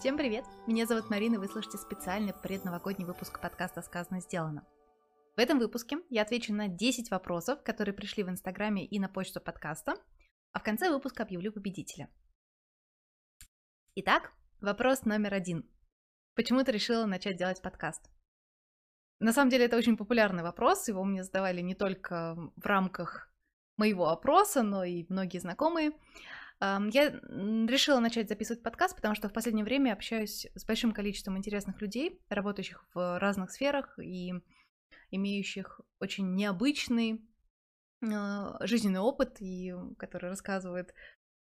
Всем привет! Меня зовут Марина, вы слушаете специальный предновогодний выпуск подкаста «Сказано, сделано». В этом выпуске я отвечу на 10 вопросов, которые пришли в Инстаграме и на почту подкаста, а в конце выпуска объявлю победителя. Итак, вопрос номер один. Почему ты решила начать делать подкаст? На самом деле это очень популярный вопрос, его мне задавали не только в рамках моего опроса, но и многие знакомые. Я решила начать записывать подкаст, потому что в последнее время общаюсь с большим количеством интересных людей, работающих в разных сферах и имеющих очень необычный а, жизненный опыт, и который рассказывает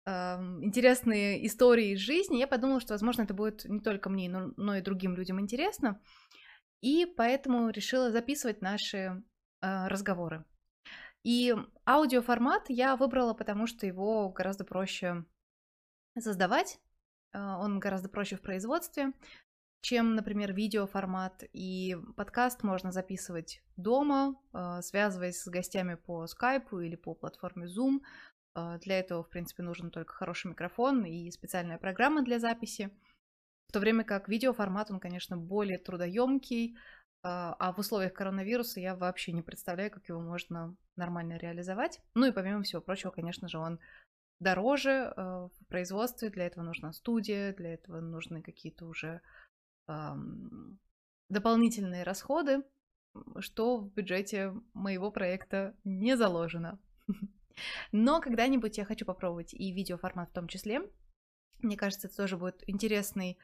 интересные истории из жизни. Я подумала, что, возможно, это будет не только мне, но, и другим людям интересно. И поэтому решила записывать наши э, разговоры. И аудиоформат я выбрала, потому что его гораздо проще создавать, а, он гораздо проще в производстве, чем, например, видеоформат. И подкаст можно записывать дома, а, связываясь с гостями по скайпу или по платформе Zoom. А, для этого, в принципе, нужен только хороший микрофон и специальная программа для записи. В то время как видеоформат, он, конечно, более трудоемкий, а, а в условиях коронавируса я вообще не представляю, как его можно нормально реализовать. Ну и помимо всего прочего, конечно же, он дороже а, в производстве, для этого нужна студия, для этого нужны какие-то уже дополнительные расходы, что в бюджете моего проекта не заложено. Но когда-нибудь я хочу попробовать и видеоформат в том числе. Мне кажется, это тоже будет интересный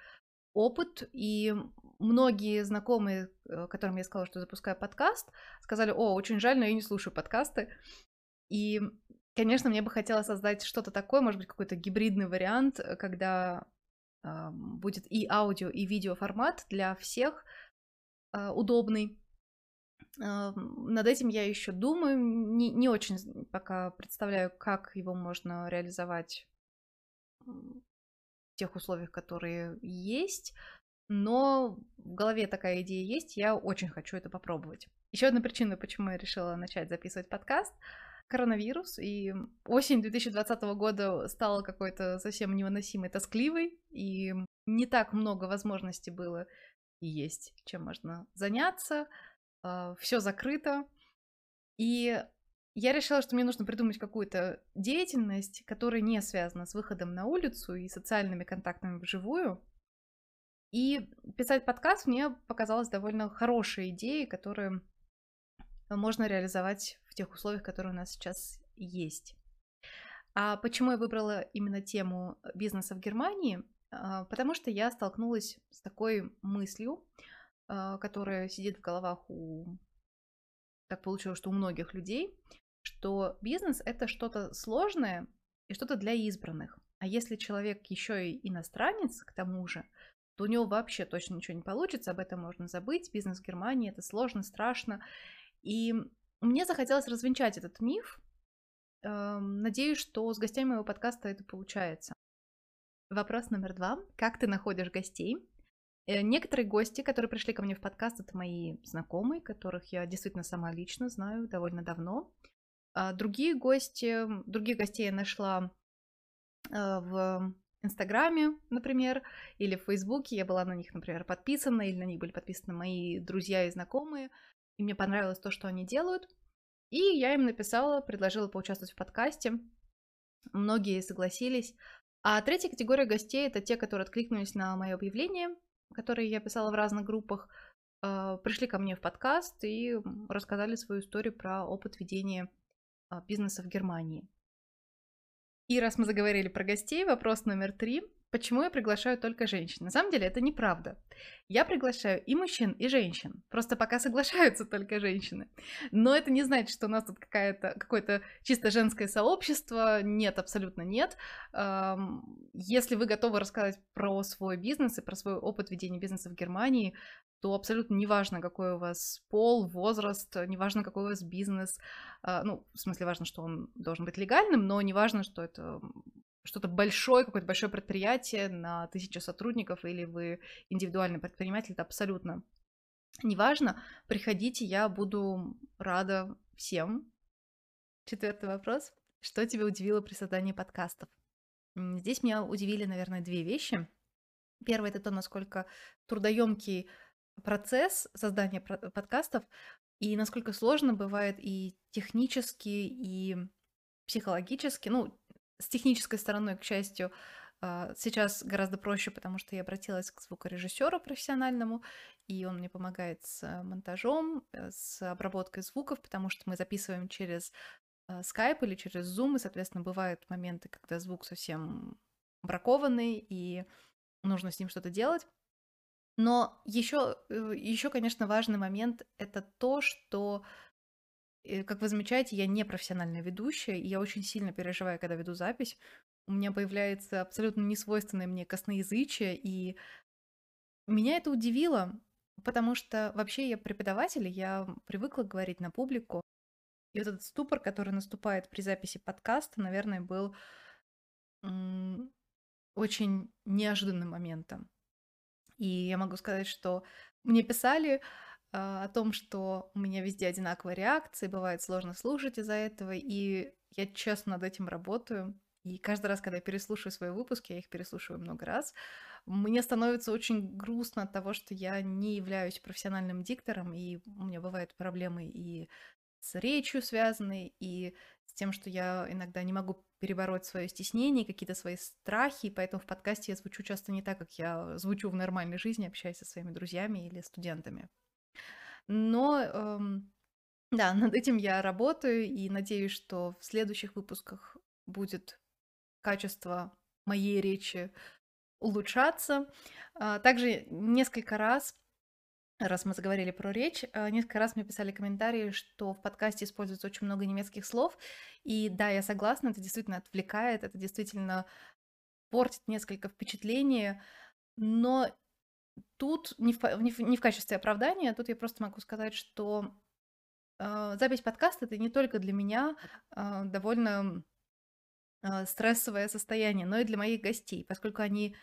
опыт, и многие знакомые, э, которым я сказала, что запускаю подкаст, сказали, о, очень жаль, но я не слушаю подкасты. И, конечно, мне бы хотелось создать что-то такое, может быть, какой-то гибридный вариант, э, когда э, будет и аудио, и видео формат для всех э, удобный. Э, над этим я еще думаю, не, не очень пока представляю, как его можно реализовать тех условиях, которые есть, но в голове такая идея есть, я очень хочу это попробовать. Еще одна причина, почему я решила начать записывать подкаст коронавирус, и осень 2020 года стала какой-то совсем невыносимой, тоскливой, и не так много возможностей было и есть, чем можно заняться, а, все закрыто, и я решила, что мне нужно придумать какую-то деятельность, которая не связана с выходом на улицу и социальными контактами вживую. И писать подкаст мне показалось довольно хорошей идеей, которую можно реализовать в тех условиях, которые у нас сейчас есть. А почему я выбрала именно тему бизнеса в Германии? А, потому что я столкнулась с такой мыслью, а, которая сидит в головах у так получилось, что у многих людей, что бизнес это что-то сложное и что-то для избранных. А если человек еще и иностранец, к тому же, то у него вообще точно ничего не получится, об этом можно забыть. Бизнес в Германии это сложно, страшно. И мне захотелось развенчать этот миф. Эм, надеюсь, что с гостями моего подкаста это получается. Вопрос номер два. Как ты находишь гостей? Э, некоторые гости, которые пришли ко мне в подкаст, это мои знакомые, которых я действительно сама лично знаю довольно давно. А другие гости, других гостей я нашла э, в Инстаграме, например, или в Фейсбуке. Я была на них, например, подписана, или на них были подписаны мои друзья и знакомые. И мне понравилось то, что они делают. И я им написала, предложила поучаствовать в подкасте. Многие согласились. А третья категория гостей это те, которые откликнулись на мое объявление, которое я писала в разных группах, э, пришли ко мне в подкаст и рассказали свою историю про опыт ведения а, бизнеса в Германии. И раз мы заговорили про гостей, вопрос номер три. Почему я приглашаю только женщин? На самом деле это неправда. Я приглашаю и мужчин, и женщин. Просто пока соглашаются только женщины. Но это не значит, что у нас тут какая-то, какое-то чисто женское сообщество. Нет, абсолютно нет. Если вы готовы рассказать про свой бизнес и про свой опыт ведения бизнеса в Германии, то абсолютно неважно, какой у вас пол, возраст, неважно, какой у вас бизнес. А, ну, в смысле, важно, что он должен быть легальным, но неважно, что это что-то большое, какое-то большое предприятие на тысячу сотрудников, или вы индивидуальный предприниматель, это абсолютно неважно. Приходите, я буду рада всем. Четвертый вопрос. Что тебя удивило при создании подкастов? Здесь меня удивили, наверное, две вещи. Первое это то, насколько трудоемкий процесс создания подкастов и насколько сложно бывает и технически, и психологически. Ну, с технической стороной, к счастью, а, сейчас гораздо проще, потому что я обратилась к звукорежиссеру профессиональному, и он мне помогает с монтажом, э, с обработкой звуков, потому что мы записываем через а, Skype или через Zoom, и, соответственно, бывают моменты, когда звук совсем бракованный, и нужно с ним что-то делать. Но еще, еще, конечно, важный момент это то, что, э, как вы замечаете, я не профессиональная ведущая, и я очень сильно переживаю, когда веду запись. У меня появляется абсолютно несвойственное мне косноязычие, и меня это удивило, потому что вообще я преподаватель, я привыкла говорить на публику. И вот этот ступор, который наступает при записи подкаста, наверное, был очень неожиданным моментом. И я могу сказать, что мне писали а, о том, что у меня везде одинаковые реакции, бывает сложно слушать из-за этого, и я честно над этим работаю. И каждый раз, когда я переслушиваю свои выпуски, я их переслушиваю много раз, мне становится очень грустно от того, что я не являюсь профессиональным диктором, и у меня бывают проблемы и с речью связанные, и с тем, что я иногда не могу перебороть свое стеснение, какие-то свои страхи, и поэтому в подкасте я звучу часто не так, как я звучу в нормальной жизни, общаясь со своими друзьями или студентами. Но эм, да, над этим я работаю и надеюсь, что в следующих выпусках будет качество моей речи улучшаться. А, также несколько раз раз мы заговорили про речь, э, несколько раз мне писали комментарии, что в подкасте используется очень много немецких слов. И да, я согласна, это действительно отвлекает, это действительно портит несколько впечатлений. Но тут не в, не в, не в качестве оправдания, тут я просто могу сказать, что э, запись подкаста это не только для меня э, довольно э, стрессовое состояние, но и для моих гостей, поскольку они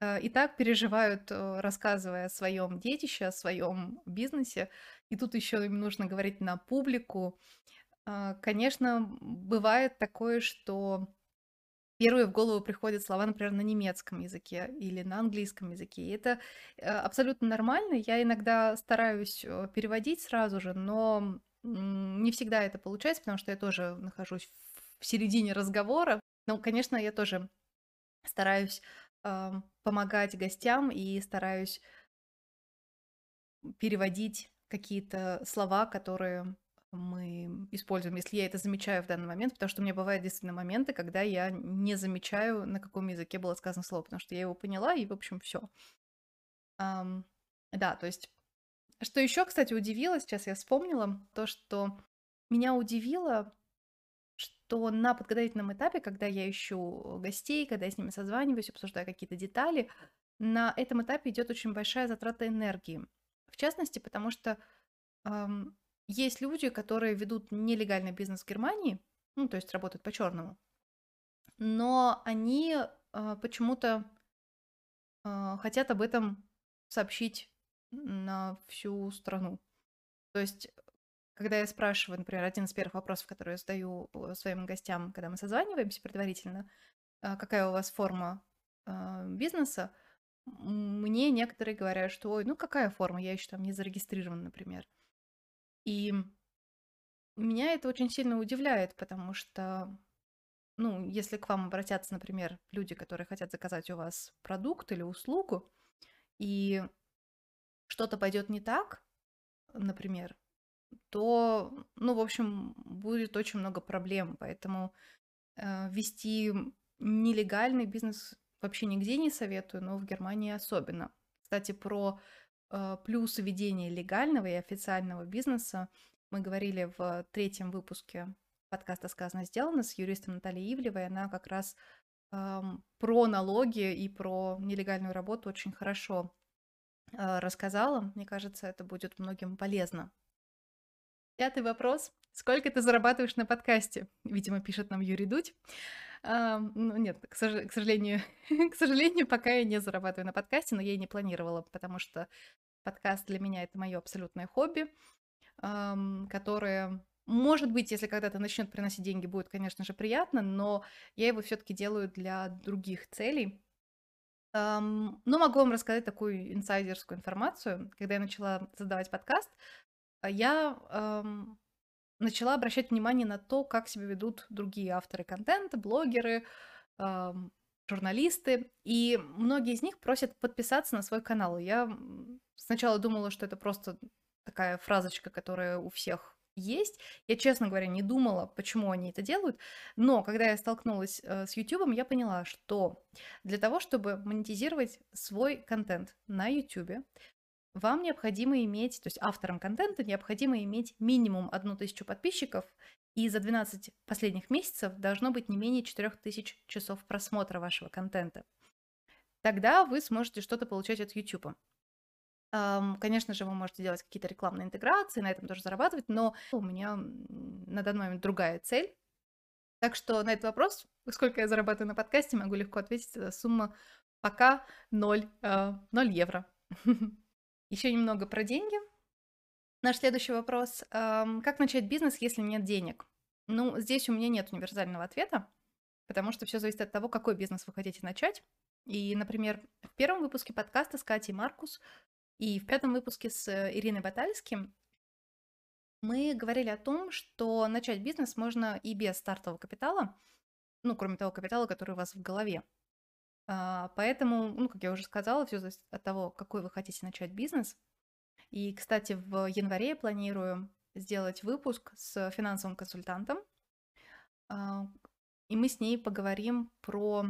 Э, и так переживают, э, рассказывая о своем детище, о своем бизнесе, и тут еще им нужно говорить на публику. А, конечно, бывает такое, что первые в голову приходят слова, например, на немецком языке или на английском языке. И это э, абсолютно нормально. Я иногда стараюсь переводить сразу же, но не всегда это получается, потому что я тоже нахожусь в середине разговора. Но, конечно, я тоже стараюсь помогать гостям и стараюсь переводить какие-то слова, которые мы используем, если я это замечаю в данный момент, потому что у меня бывают действительно моменты, когда я не замечаю, на каком языке было сказано слово, потому что я его поняла, и, в общем, все. Um, да, то есть, что еще, кстати, удивило, сейчас я вспомнила, то, что меня удивило что на подготовительном этапе, когда я ищу гостей, когда я с ними созваниваюсь, обсуждаю какие-то детали, на этом этапе идет очень большая затрата энергии. В частности, потому что эм, есть люди, которые ведут нелегальный бизнес в Германии, ну, то есть работают по черному, но они э, почему-то э, хотят об этом сообщить на всю страну. То есть когда я спрашиваю, например, один из первых вопросов, который я задаю э, своим гостям, когда мы созваниваемся предварительно, а, какая у вас форма а, бизнеса, мне некоторые говорят, что, ой, ну какая форма, я еще там не зарегистрирован, например. И меня это очень сильно удивляет, потому что, ну, если к вам обратятся, например, люди, которые хотят заказать у вас продукт или услугу, и что-то пойдет не так, например, то, ну, в общем, будет очень много проблем. Поэтому э, вести нелегальный бизнес вообще нигде не советую, но в Германии особенно. Кстати, про э, плюсы ведения легального и официального бизнеса мы говорили в третьем выпуске подкаста «Сказано, сделано» с юристом Натальей Ивлевой. Она как раз э, про налоги и про нелегальную работу очень хорошо э, рассказала. Мне кажется, это будет многим полезно. Пятый вопрос. Сколько ты зарабатываешь на подкасте? Видимо, пишет нам Юрий Дудь. А, ну, нет, к, сож- к сожалению, к сожалению, пока я не зарабатываю на подкасте, но я и не планировала, потому что подкаст для меня это мое абсолютное хобби, которое, может быть, если когда-то начнет приносить деньги, будет, конечно же, приятно, но я его все-таки делаю для других целей. Ну, могу вам рассказать такую инсайдерскую информацию. Когда я начала создавать подкаст, я ам, начала обращать внимание на то, как себя ведут другие авторы контента, блогеры, ам, журналисты. И многие из них просят подписаться на свой канал. Я сначала думала, что это просто такая фразочка, которая у всех есть. Я, честно говоря, не думала, почему они это делают, но когда я столкнулась э, с YouTube, я поняла, что для того, чтобы монетизировать свой контент на YouTube, вам необходимо иметь, то есть авторам контента необходимо иметь минимум одну тысячу подписчиков, и за 12 последних месяцев должно быть не менее 4000 часов просмотра вашего контента. Тогда вы сможете что-то получать от YouTube. Конечно же, вы можете делать какие-то рекламные интеграции, на этом тоже зарабатывать, но у меня на данный момент другая цель. Так что на этот вопрос, сколько я зарабатываю на подкасте, могу легко ответить. Сумма пока 0, 0 а, евро. Еще немного про деньги. Наш следующий вопрос. Как начать бизнес, если нет денег? Ну, здесь у меня нет универсального ответа, потому что все зависит от того, какой бизнес вы хотите начать. И, например, в первом выпуске подкаста с Катей Маркус и в пятом выпуске с э, Ириной Батальским мы говорили о том, что начать бизнес можно и без стартового капитала, ну, кроме того капитала, который у вас в голове. А, поэтому, ну, как я уже сказала, все зависит от того, какой вы хотите начать бизнес. И, кстати, в январе я планирую сделать выпуск с финансовым консультантом, а, и мы с ней поговорим про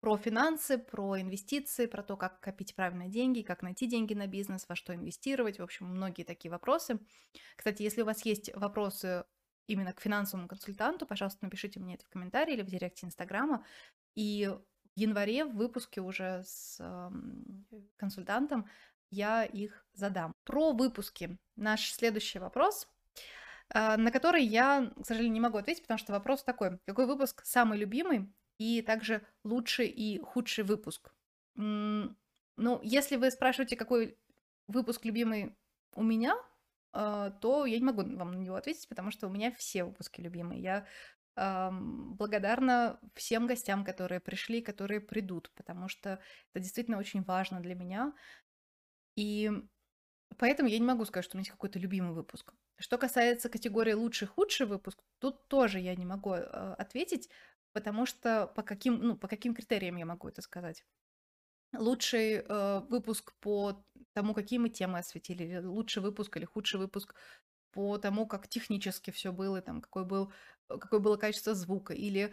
про финансы, про инвестиции, про то, как копить правильно деньги, как найти деньги на бизнес, во что инвестировать, в общем, многие такие вопросы. Кстати, если у вас есть вопросы именно к финансовому консультанту, пожалуйста, напишите мне это в комментарии или в директе Инстаграма. И в январе в выпуске уже с консультантом я их задам. Про выпуски. Наш следующий вопрос э, на который я, к сожалению, не могу ответить, потому что вопрос такой. Какой выпуск самый любимый и также лучший и худший выпуск. Ну, если вы спрашиваете, какой выпуск любимый у меня, а, то я не могу вам на него ответить, потому что у меня все выпуски любимые. Я благодарна всем гостям, которые пришли, которые придут, потому что это действительно очень важно для меня. И поэтому я не могу сказать, что у меня есть какой-то любимый выпуск. Что касается категории лучший, худший выпуск, тут тоже я не могу э, ответить, Потому что по каким, ну, по каким критериям я могу это сказать? Лучший э, выпуск по тому, какие мы темы осветили, или лучший выпуск или худший выпуск по тому, как технически все было, там, какой был, э, какое было качество звука, или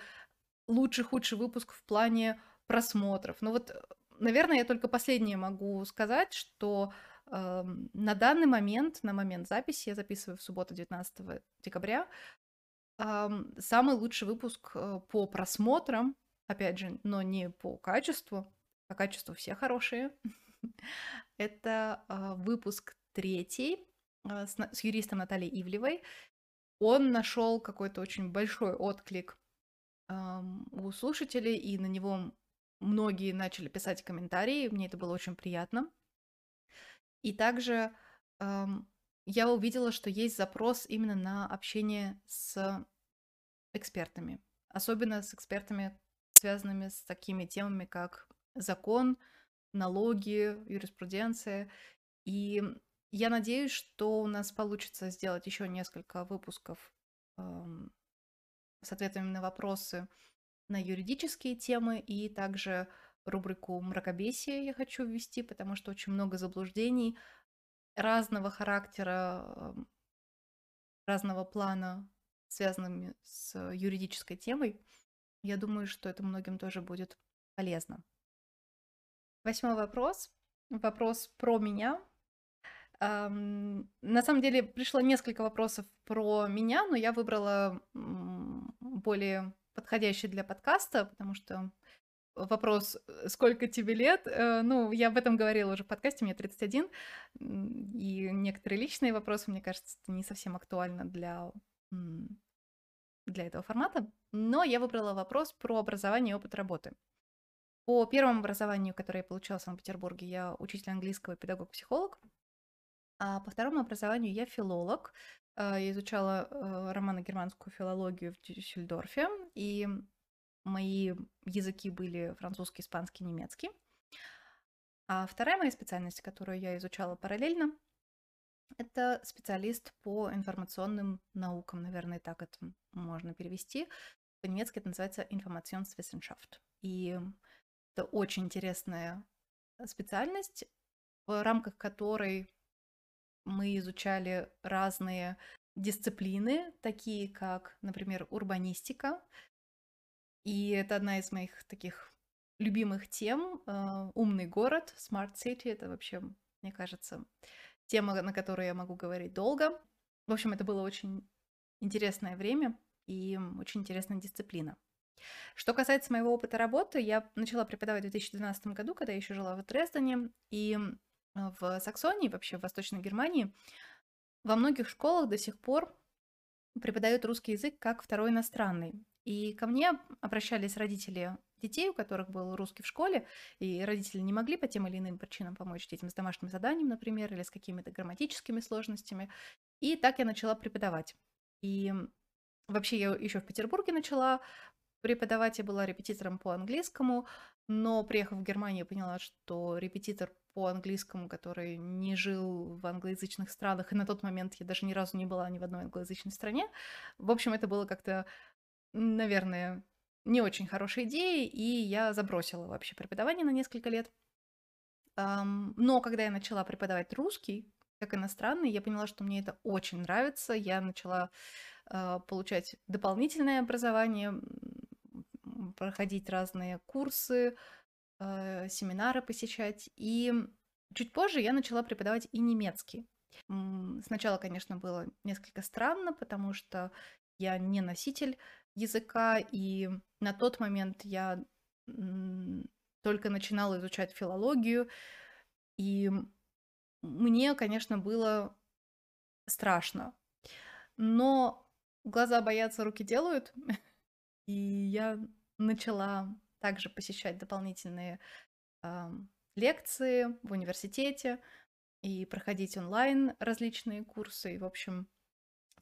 лучший, худший выпуск в плане просмотров. Ну вот, э, наверное, я только последнее могу сказать, что э, на данный момент, на момент записи, я записываю в субботу 19 декабря, самый лучший выпуск э, по просмотрам, опять же, но не по качеству, по качеству все хорошие. Это а, выпуск третий а, с, с юристом Натальей Ивлевой. Он нашел какой-то очень большой отклик у слушателей, и на него многие начали писать комментарии. Мне это было очень приятно. И также я увидела, что есть запрос именно на общение с экспертами. Особенно с экспертами, связанными с такими темами, как закон, налоги, юриспруденция. И я надеюсь, что у нас получится сделать еще несколько выпусков эм, с ответами на вопросы на юридические темы и также рубрику мракобесия я хочу ввести, потому что очень много заблуждений разного характера, разного плана, связанными с юридической темой. Я думаю, что это многим тоже будет полезно. Восьмой вопрос. Вопрос про меня. На самом деле пришло несколько вопросов про меня, но я выбрала более подходящий для подкаста, потому что вопрос, э, сколько тебе лет, э, ну, я об этом говорила уже в подкасте, мне 31, и некоторые личные вопросы, мне кажется, это не совсем актуально для, для этого формата, но я выбрала вопрос про образование и опыт работы. По первому образованию, которое я получила в Санкт-Петербурге, я учитель английского и педагог-психолог, а по второму образованию я филолог. Э, я изучала романо-германскую филологию в Дюссельдорфе, и мои языки были французский, испанский, немецкий. А вторая моя специальность, которую я изучала параллельно, это специалист по информационным наукам, наверное, так это можно перевести. По-немецки это называется Informationswissenschaft. И это очень интересная специальность, в рамках которой мы изучали разные дисциплины, такие как, например, урбанистика. И это одна из моих таких любимых тем. Э, умный город, Smart City, это вообще, мне кажется, тема, на которую я могу говорить долго. В общем, это было очень интересное время и очень интересная дисциплина. Что касается моего опыта работы, я начала преподавать в 2012 году, когда я еще жила в Дрездене, и в Саксонии, вообще в Восточной Германии, во многих школах до сих пор преподают русский язык как второй иностранный. И ко мне обращались родители детей, у которых был русский в школе, и родители не могли по тем или иным причинам помочь детям с домашним заданием, например, или с какими-то грамматическими сложностями. И так я начала преподавать. И вообще я еще в Петербурге начала преподавать, я была репетитором по английскому, но приехав в Германию, поняла, что репетитор по английскому, который не жил в англоязычных странах, и на тот момент я даже ни разу не была ни в одной англоязычной стране. В общем, это было как-то, наверное, не очень хорошей идеей, и я забросила вообще преподавание на несколько лет. Но когда я начала преподавать русский, как иностранный, я поняла, что мне это очень нравится. Я начала а, получать дополнительное образование, проходить разные курсы, а, семинары посещать. И чуть позже я начала преподавать и немецкий. Сначала, конечно, было несколько странно, потому что я не носитель языка, и на тот момент я только начинала изучать филологию, и мне, конечно, было страшно. Но глаза боятся, руки делают, и я начала также посещать дополнительные э, лекции в университете и проходить онлайн различные курсы. И, в общем,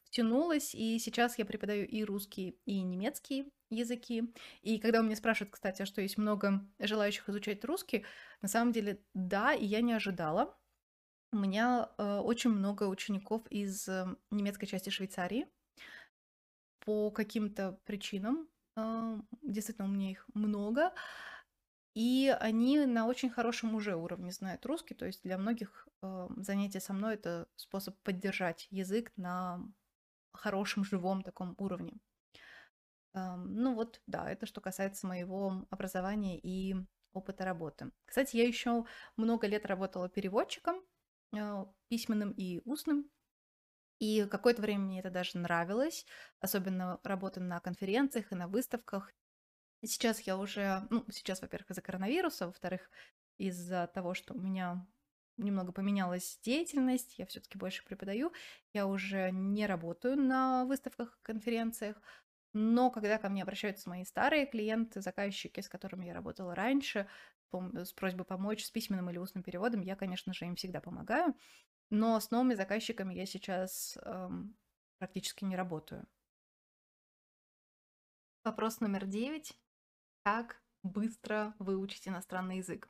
втянулась, и сейчас я преподаю и русский, и немецкий языки. И когда у меня спрашивают, кстати, а что есть много желающих изучать русский, на самом деле да, и я не ожидала. У меня э, очень много учеников из э, немецкой части Швейцарии. По каким-то причинам, действительно, у меня их много. И они на очень хорошем уже уровне знают русский. То есть для многих занятие со мной это способ поддержать язык на хорошем, живом таком уровне. Ну вот, да, это что касается моего образования и опыта работы. Кстати, я еще много лет работала переводчиком, а, письменным и устным. И какое-то время мне это даже нравилось, особенно работа на конференциях и на выставках. Сейчас я уже, ну, сейчас, во-первых, из-за коронавируса, во-вторых, из-за того, что у меня немного поменялась деятельность, я все-таки больше преподаю, я уже не работаю на выставках, конференциях, но когда ко мне обращаются мои старые клиенты, заказчики, с которыми я работала раньше, с просьбой помочь с письменным или устным переводом, я, конечно же, им всегда помогаю, но с новыми заказчиками я сейчас эм, практически не работаю. Вопрос номер девять. Как быстро выучить иностранный язык?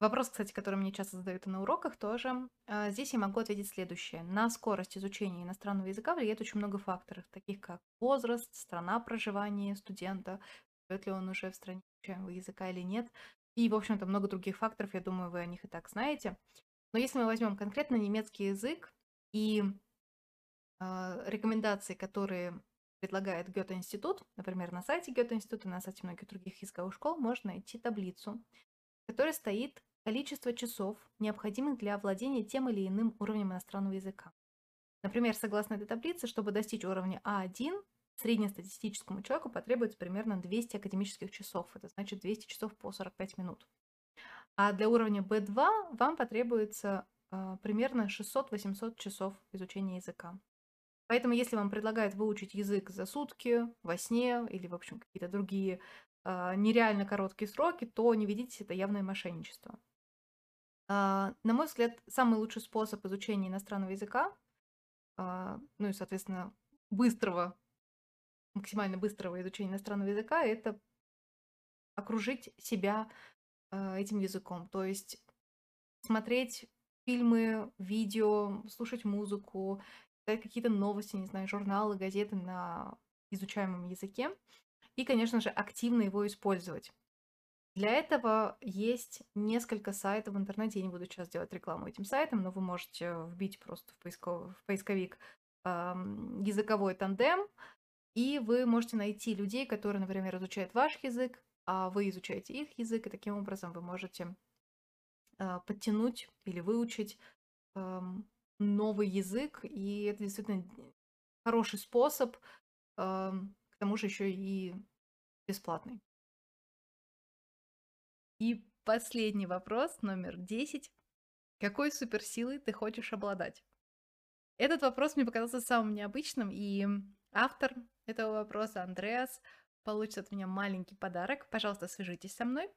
Вопрос, кстати, который мне часто задают и на уроках тоже. А, здесь я могу ответить следующее. На скорость изучения иностранного языка влияет очень много факторов, таких как возраст, страна проживания студента, живет ли он уже в стране изучаемого языка или нет, и, в общем-то, много других факторов, я думаю, вы о них и так знаете. Но если мы возьмем конкретно немецкий язык и э, рекомендации, которые предлагает Гёте-институт, например, на сайте Гёте-института, на сайте многих других языковых школ, можно найти таблицу, в которой стоит количество часов, необходимых для овладения тем или иным уровнем иностранного языка. Например, согласно этой таблице, чтобы достичь уровня А1, среднестатистическому человеку потребуется примерно 200 академических часов. Это значит 200 часов по 45 минут. А для уровня B2 вам потребуется э, примерно 600-800 часов изучения языка. Поэтому, если вам предлагают выучить язык за сутки, во сне или, в общем, какие-то другие э, нереально короткие сроки, то не ведитесь, это явное мошенничество. А, на мой взгляд, самый лучший способ изучения иностранного языка, а, ну и, соответственно, быстрого максимально быстрого изучения иностранного языка, это окружить себя э, этим языком. То есть смотреть фильмы, видео, слушать музыку, читать какие-то новости, не знаю, журналы, газеты на изучаемом языке. И, конечно же, активно его использовать. Для этого есть несколько сайтов в интернете. Я не буду сейчас делать рекламу этим сайтам, но вы можете вбить просто в, поисков... в поисковик эм, языковой тандем, и вы можете найти людей, которые, например, изучают ваш язык, а вы изучаете их язык, и таким образом вы можете э, подтянуть или выучить новый язык, и это действительно хороший способ, к тому же еще и бесплатный. И последний вопрос, номер 10. Какой суперсилой ты хочешь обладать? Этот вопрос мне показался самым необычным, и автор этого вопроса, Андреас, получит от меня маленький подарок. Пожалуйста, свяжитесь со мной.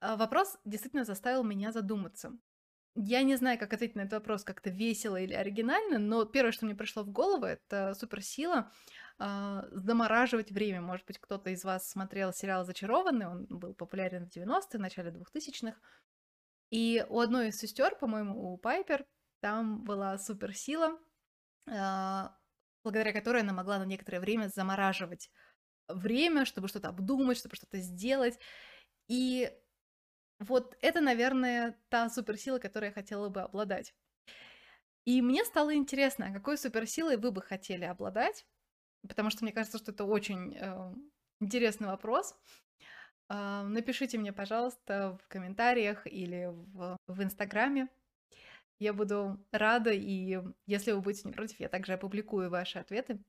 А, вопрос действительно заставил меня задуматься. Я не знаю, как ответить на этот вопрос как-то весело или оригинально, но первое, что мне пришло в голову, это суперсила э, замораживать время. Может быть, кто-то из вас смотрел сериал «Зачарованный», он был популярен в 90-е, начале 2000-х. И у одной из сестер, по-моему, у Пайпер, там была суперсила, э, благодаря которой она могла на некоторое время замораживать время, чтобы что-то обдумать, чтобы что-то сделать. И вот это, наверное, та суперсила, которой я хотела бы обладать. И мне стало интересно, а какой суперсилой вы бы хотели обладать? Потому что мне кажется, что это очень э, интересный вопрос. Э, напишите мне, пожалуйста, в комментариях или в, в Инстаграме. Я буду рада, и если вы будете не против, я также опубликую ваши ответы.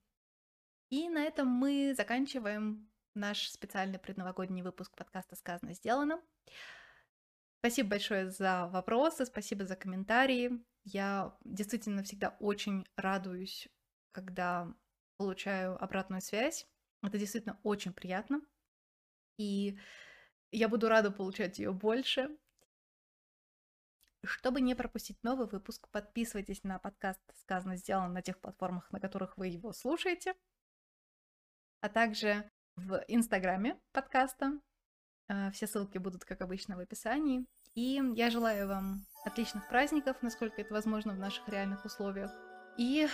И на этом мы заканчиваем наш специальный предновогодний выпуск подкаста «Сказано, сделано». Спасибо большое за вопросы, спасибо за комментарии. Я действительно всегда очень радуюсь, когда получаю обратную связь. Это действительно очень приятно. И я буду рада получать ее больше. Чтобы не пропустить новый выпуск, подписывайтесь на подкаст «Сказано, сделано» на тех платформах, на которых вы его слушаете, а также в Инстаграме подкаста Э, все ссылки будут, как обычно, в описании. И я желаю вам отличных праздников, насколько это возможно в наших реальных условиях. И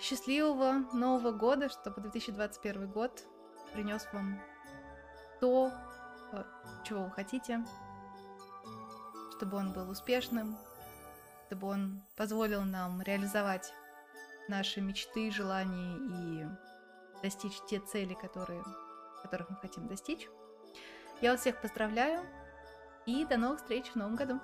счастливого Нового года, чтобы 2021 год принес вам то, э, чего вы хотите, чтобы он был успешным, чтобы он позволил нам реализовать наши мечты, желания и достичь те цели, которые, которых мы хотим достичь. Я вас всех поздравляю и до новых встреч в новом году.